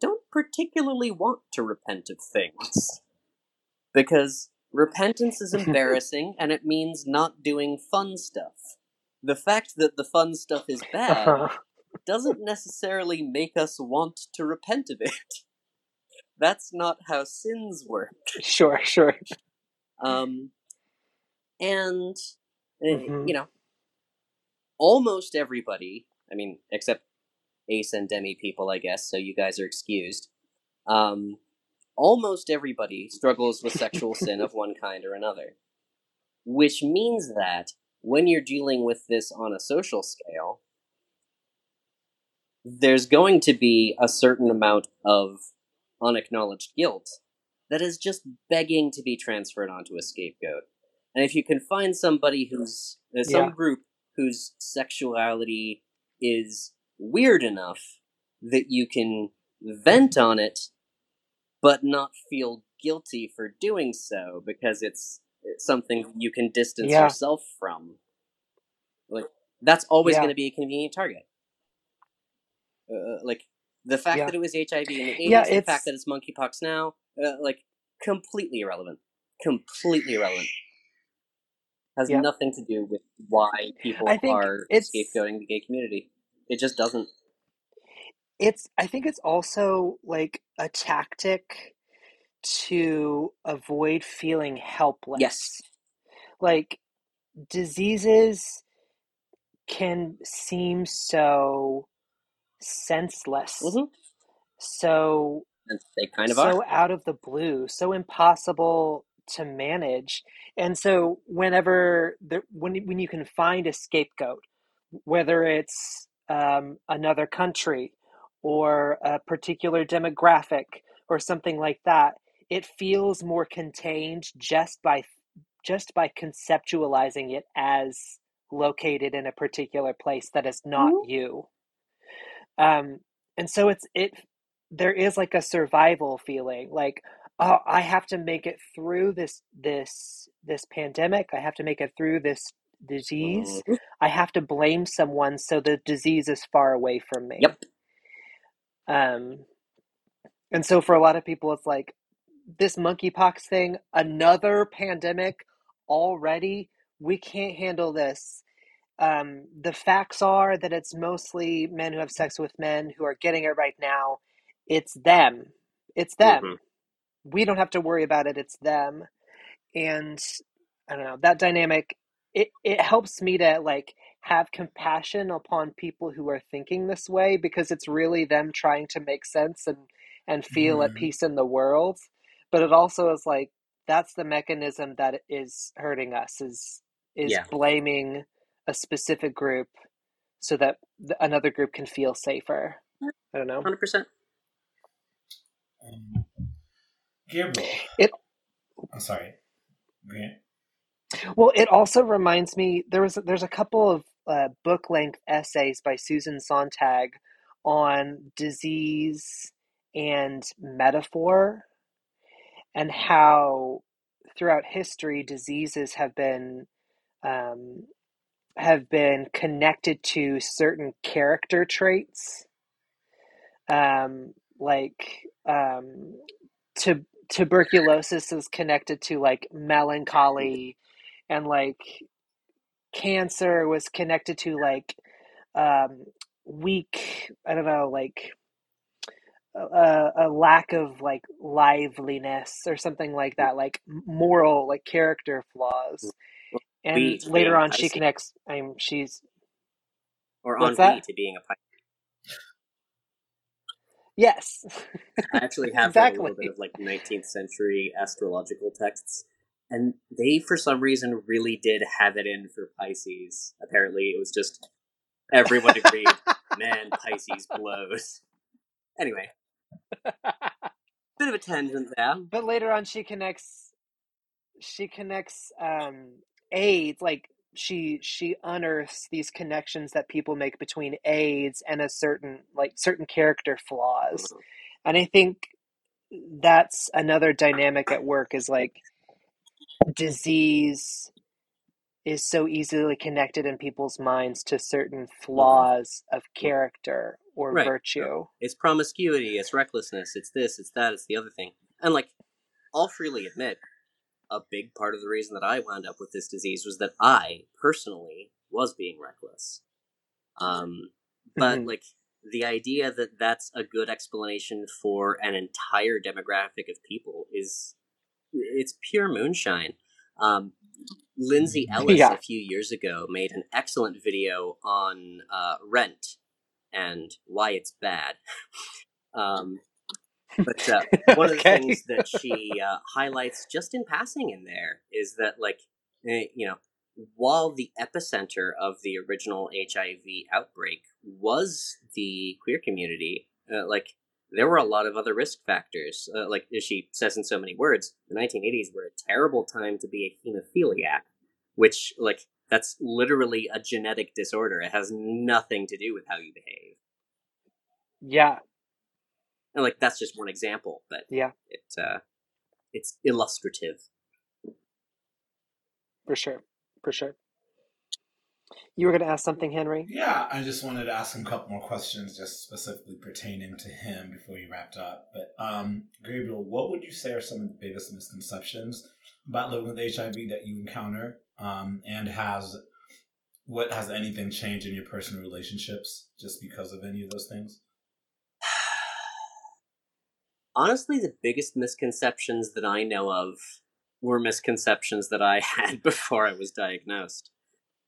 don't particularly want to repent of things. Because repentance is [laughs] embarrassing and it means not doing fun stuff. The fact that the fun stuff is bad doesn't necessarily make us want to repent of it. That's not how sins work. Sure, sure. Um, and, eh, mm-hmm. you know, almost everybody, I mean, except Ace and Demi people, I guess, so you guys are excused. Um, almost everybody struggles with sexual [laughs] sin of one kind or another. Which means that when you're dealing with this on a social scale, there's going to be a certain amount of unacknowledged guilt that is just begging to be transferred onto a scapegoat. And if you can find somebody who's uh, some yeah. group whose sexuality is weird enough that you can vent on it, but not feel guilty for doing so because it's, something you can distance yeah. yourself from. Like that's always yeah. going to be a convenient target. Uh, like the fact yeah. that it was HIV in the eighties, yeah, the fact that it's monkeypox now, uh, like completely irrelevant. Completely irrelevant. Has yeah. nothing to do with why people are scapegoating the gay community. It just doesn't. It's. I think it's also like a tactic to avoid feeling helpless. Yes. Like diseases can seem so senseless. Mm-hmm. So and they kind of so are. out of the blue, so impossible to manage. And so whenever the, when when you can find a scapegoat, whether it's um, another country or a particular demographic or something like that, it feels more contained just by just by conceptualizing it as located in a particular place that is not mm-hmm. you um, and so it's it there is like a survival feeling like oh i have to make it through this this this pandemic i have to make it through this disease mm-hmm. i have to blame someone so the disease is far away from me yep um and so for a lot of people it's like this monkeypox thing another pandemic already we can't handle this um, the facts are that it's mostly men who have sex with men who are getting it right now. It's them. It's them. Mm-hmm. We don't have to worry about it. It's them. And I don't know that dynamic. It it helps me to like have compassion upon people who are thinking this way because it's really them trying to make sense and and feel mm-hmm. at peace in the world. But it also is like that's the mechanism that is hurting us is is yeah. blaming a specific group so that another group can feel safer. I don't know. Hundred percent. Um, Gabriel. It. I'm sorry. Okay. Well, it also reminds me there was there's a couple of uh, book length essays by Susan Sontag on disease and metaphor, and how throughout history diseases have been um, have been connected to certain character traits um, like um, to tuberculosis is connected to like melancholy and like cancer was connected to like um, weak i don't know like a, a lack of like liveliness or something like that, like moral, like character flaws. And Beat later on, she connects. I'm she's Or What's on that? B to being a. yes, I actually [laughs] have read a little bit of like 19th century astrological texts, and they, for some reason, really did have it in for Pisces. Apparently, it was just everyone agreed, [laughs] man, Pisces blows. Anyway, [laughs] bit of a tangent there. but later on, she connects. She connects um, AIDS like she she unearths these connections that people make between AIDS and a certain like certain character flaws. Mm-hmm. And I think that's another dynamic at work is like disease is so easily connected in people's minds to certain mm-hmm. flaws of mm-hmm. character or Right. virtue. It's promiscuity, it's recklessness, it's this, it's that, it's the other thing. And like, I'll freely admit, a big part of the reason that I wound up with this disease was that I personally was being reckless. Um, but Mhm. like the idea that that's a good explanation for an entire demographic of people is it's pure moonshine. Um, Lindsay [laughs] Ellis Yeah. a few years ago made an excellent video on uh, rent and why it's bad. [laughs] um, but uh, [laughs] one of the things that she uh, highlights just in passing in there is that, like, eh, you know, while the epicenter of the original HIV outbreak was the queer community, uh, like, there were a lot of other risk factors. Uh, like as she says in so many words, the 1980s were a terrible time to be a hemophiliac, which, like, that's literally a genetic disorder. It has nothing to do with how you behave. Yeah, And like that's just one example, but yeah, it uh, it's illustrative. for sure. For sure. You were going to ask something, Henry? Yeah, I just wanted to ask him a couple more questions, just specifically pertaining to him before you wrapped up. But um, Gabriel, what would you say are some of the biggest misconceptions about living with HIV that you encounter, um, and has what has anything changed in your personal relationships just because of any of those things? Honestly, the biggest misconceptions that I know of were misconceptions that I [laughs] had before I was diagnosed.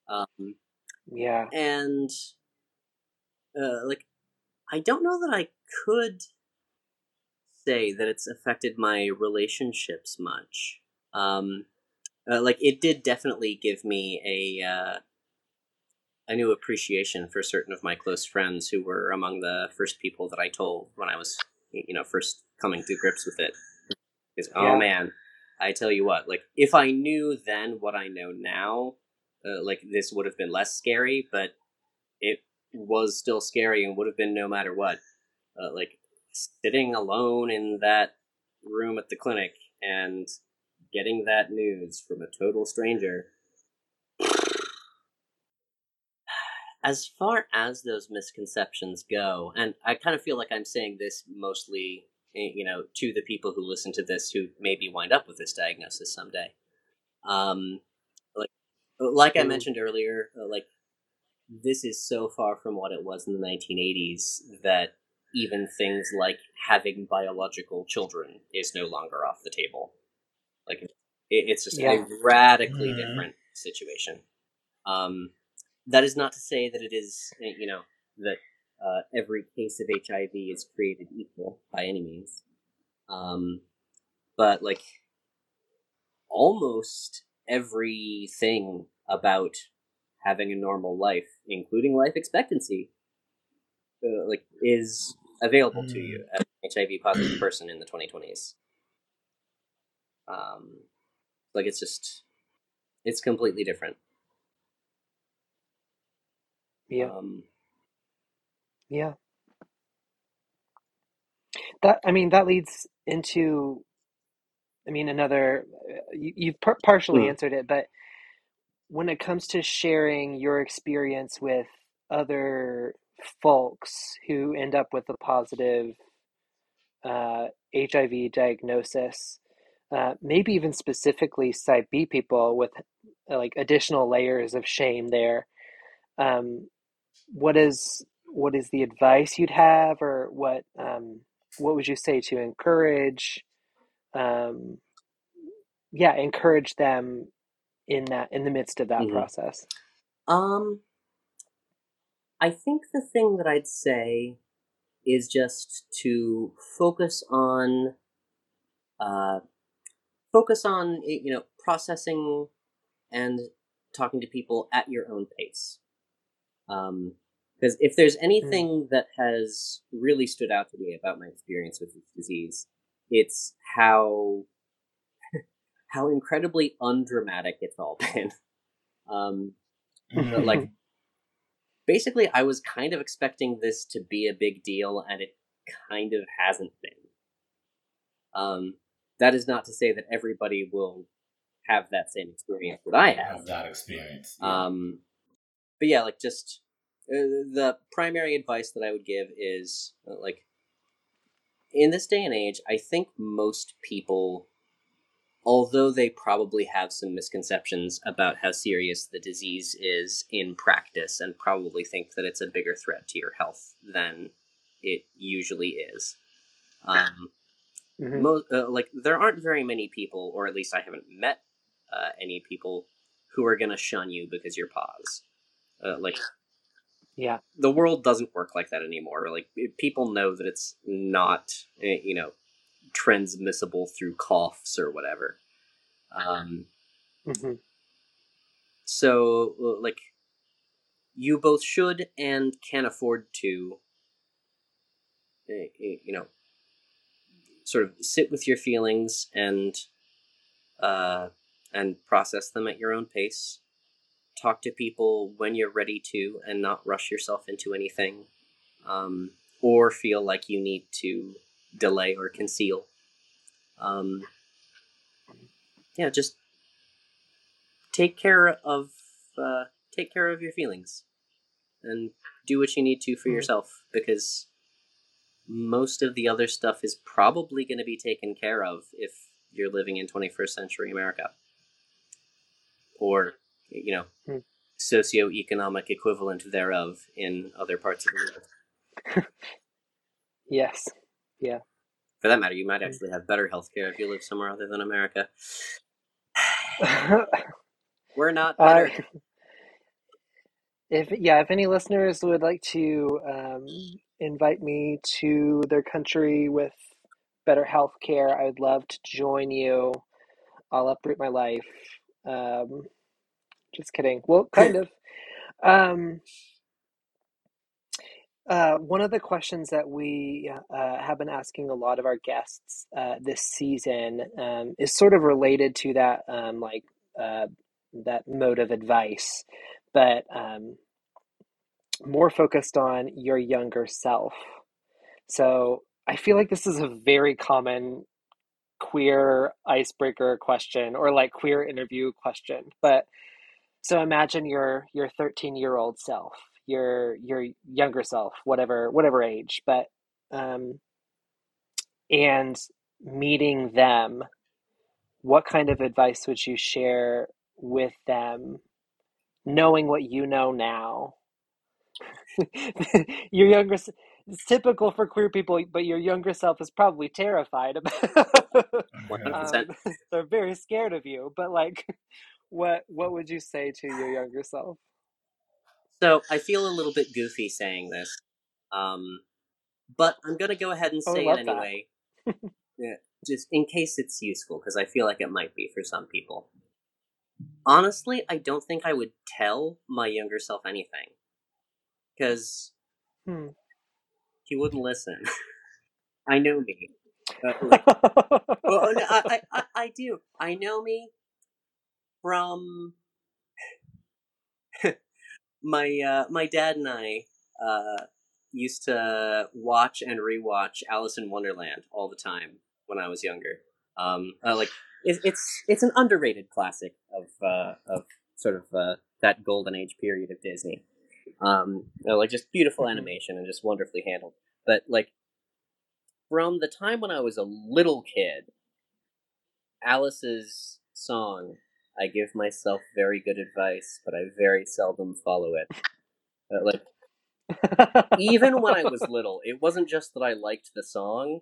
Um, Yeah. and uh, like I don't know that I could say that it's affected my relationships much. Um, uh, like it did definitely give me a uh, a new appreciation for certain of my close friends who were among the first people that I told when I was you know first coming to grips with it. Because oh Yeah. man, I tell you what, like if I knew then what I know now, uh, like this would have been less scary, but it was still scary and would have been no matter what. Uh, like sitting alone in that room at the clinic and getting that news from a total stranger. As far as those misconceptions go, and I kind of feel like I'm saying this mostly, you know, to the people who listen to this who maybe wind up with this diagnosis someday. Um, like, like I mentioned earlier, uh, like this is so far from what it was in the 1980s that even things like having biological children is no longer off the table. Like it, it's just Yeah. a radically Mhm. different situation. Um, that is not to say that it is, eh, you know, that uh, every case of HIV is created equal by any means. Um, but like almost everything about having a normal life, including life expectancy, uh, like is available to you as an HIV positive [coughs] person in the 2020s. Um, like it's just, it's completely different. Yeah. Um, Yeah. That I mean that leads into I mean another uh, you, you've par- partially Mm. answered it but when it comes to sharing your experience with other folks who end up with a positive uh, HIV diagnosis uh, maybe even specifically Side B people with uh, like additional layers of shame there um, what is what is the advice you'd have or what um, what would you say to encourage um, yeah encourage them in that in the midst of that Mhm. process Um, I think the thing that I'd say is just to focus on, uh, focus on you know processing and talking to people at your own pace. Um, because if there's anything that has really stood out to me about my experience with this disease, it's how [laughs] how incredibly undramatic it's all been. [laughs] Um, but, like basically i was kind of expecting this to be a big deal and it kind of hasn't been um that is not to say that everybody will have that same experience that i have have that experience. Yeah. um but yeah like just uh, the primary advice that i would give is uh, like in this day and age i think most people although they probably have some misconceptions about how serious the disease is in practice and probably think that it's a bigger threat to your health than it usually is um, Mhm. mo- uh, like there aren't very many people or at least i haven't met uh, any people who are going to shun you because you're pause uh, like yeah. the world doesn't work like that anymore. Like people know that it's not eh, you know transmissible through coughs or whatever. Um hmm so uh, like you both should and can afford to eh, eh, you know sort of sit with your feelings and uh and process them at your own pace talk to people when you're ready to and not rush yourself into anything um or feel like you need to delay or conceal um yeah just take care of uh, take care of your feelings and do what you need to for Mhm. yourself because most of the other stuff is probably going to be taken care of if you're living in 21st century America or you know Hmm. socioeconomic equivalent thereof in other parts of the world [laughs] yes Yeah. for that matter you might actually have better health care if you live somewhere other than America [laughs] we're not Uh, better if yeah, if any listeners would like to um, invite me to their country with better health care, I would love to join you. I'll uproot my life. Um, just kidding. Well, kind of. Um, uh, one of the questions that we uh, have been asking a lot of our guests uh, this season um, is sort of related to that, um, like uh, that mode of advice, but um, more focused on your younger self. So I feel like this is a very common queer icebreaker question or like queer interview question. But so imagine your your 13 year old self, your your younger self, whatever whatever age, but um, and meeting them. What kind of advice would you share with them, knowing what you know now? [laughs] your younger it's typical for queer people but your younger self is probably terrified about [laughs] um, 100%. [laughs] they're very scared of you but like what what would you say to your younger self So I feel a little bit goofy saying this, um, but I'm gonna go ahead and Oh, say it anyway, [laughs] yeah, just in case it's useful, because I feel like it might be for some people. Honestly, I don't think I would tell my younger self anything, because Hmm. he wouldn't listen. [laughs] I know me. Uh, like, [laughs] well, no, I, I, I do. I know me from [laughs] my uh, my dad and I uh, used to watch and rewatch Alice in Wonderland all the time when I was younger. Um, uh, like it, it's it's an underrated classic of uh, of sort of uh, that golden age period of Disney. Um, you know, like just beautiful Mhm. animation and just wonderfully handled. But like from the time when I was a little kid, Alice's song I give myself very good advice, but I very seldom follow it. Uh, like even when I was [laughs] little, it wasn't just that I liked the song,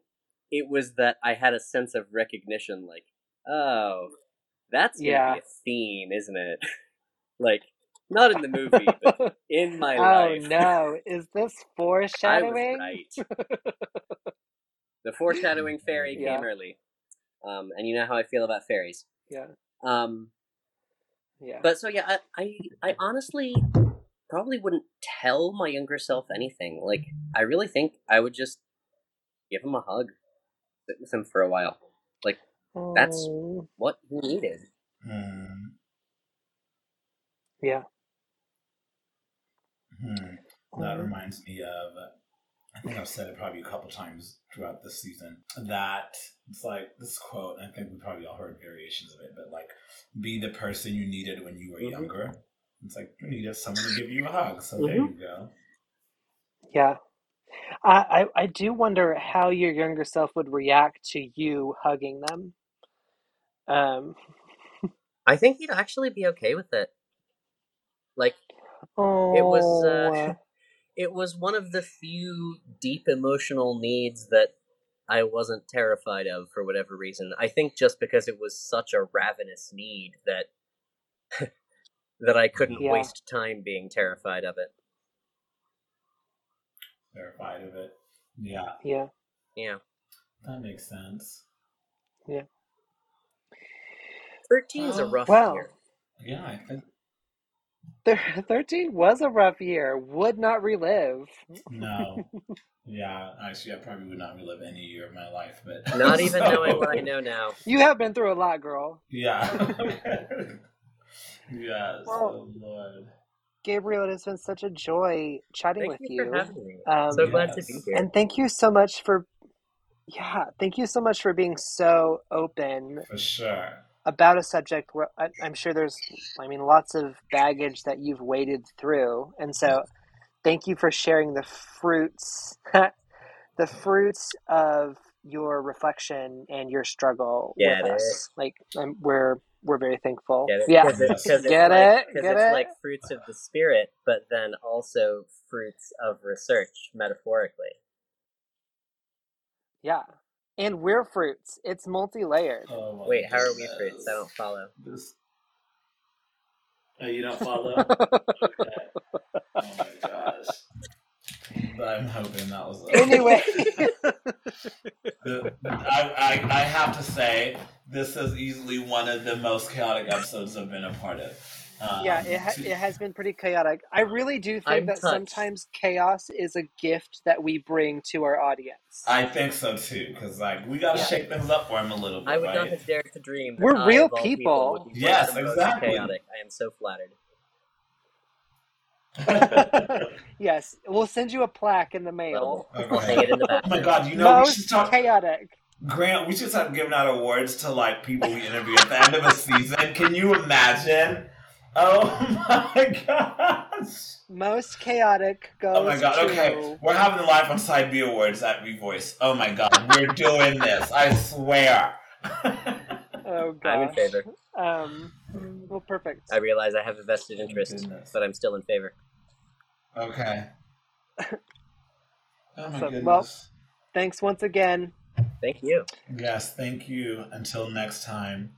it was that I had a sense of recognition like, oh, that's gonna Yeah. be a theme, isn't it? [laughs] like, not in the movie, but [laughs] in my oh life. no, is this foreshadowing? right. the foreshadowing fairy Yeah. came early. Um, and you know how I feel about fairies. Yeah, Um, yeah. but so yeah, I, I, I honestly probably wouldn't tell my younger self anything. Like, I really think I would just give him a hug, sit with him for a while. Like, that's- Oh, what he needed. Hmm. yeah. Hmm. That Oh. reminds me of, I think I've said it probably a couple times throughout this season, that it's like this quote, I think we probably all heard variations of it, but like, be the person you needed when you were Mhm. younger. It's like you needed someone to give you a hug, so there Mhm. you go. Yeah. I, I I do wonder how your younger self would react to you hugging them. Um, I think he'd actually be okay with it. Like, oh, it was, uh, it was one of the few deep emotional needs that I wasn't terrified of for whatever reason. I think just because it was such a ravenous need that [laughs] that I couldn't Yeah. waste time being terrified of it. Terrified of it. Yeah, yeah. Yeah. that makes sense. 13's a Oh, rough wow. year. Yeah, I think Thir- 13 was a rough year. Would not relive. no. Yeah, actually, I probably would not relive any year of my life, but [laughs] Not even so- knowing what I know now. You have been through a lot, girl. Yeah. [laughs] [laughs] yes, Well, oh Lord. Gabriel, it has been such a joy chatting Thank with you you. for me. Um, so glad to be here. And thank you so much for, yeah, thank you so much for being so open For sure. About a subject where I, I'm sure there's, I mean, lots of baggage that you've waded through. And so thank you for sharing the fruits, [laughs] the fruits of your reflection and your struggle with it? us. Like, um, we're, we're very thankful. Get it? Yeah. Because it, 'cause [laughs] it's Get like, it? 'cause Get it's it? like fruits of the spirit, but then also fruits of research, metaphorically. Yeah. And we're fruits. It's multi-layered. Oh, Wait, how are we fruits? I don't follow. This... Oh, you don't follow? [laughs] okay. Oh my gosh. I'm hoping that was anyway. [laughs] The- I, I, I have to say, this is easily one of the most chaotic episodes I've been a part of. Um, yeah, it, ha- to- it has been pretty chaotic. I really do think I'm that touched. sometimes chaos is a gift that we bring to our audience. I think so too, because like we gotta Yeah. shake things up for him a little bit, I would right? not have dared to dream. That We're I, real of all people. Yes, one of the most exactly. Chaotic. I am so flattered. [laughs] [laughs] yes, we'll send you a plaque in the mail. Well, I'll hang it in the oh my god, you know we should talk. chaotic. Grant, we should start giving out awards to like people we interview at the end of a season. Can you imagine? Oh [laughs] my gosh. Most chaotic goes Oh my god, to okay. We're having the Live on Side B Awards at Revoice. Oh my god, we're doing this. I swear. [laughs] Oh gosh. I'm in favor. Um, well, perfect. I realize I have a vested Oh my interest, goodness. but I'm still in favor. okay. [laughs] Oh my So, goodness. well- Thanks once again. Thank you. yes, thank you. Until next time.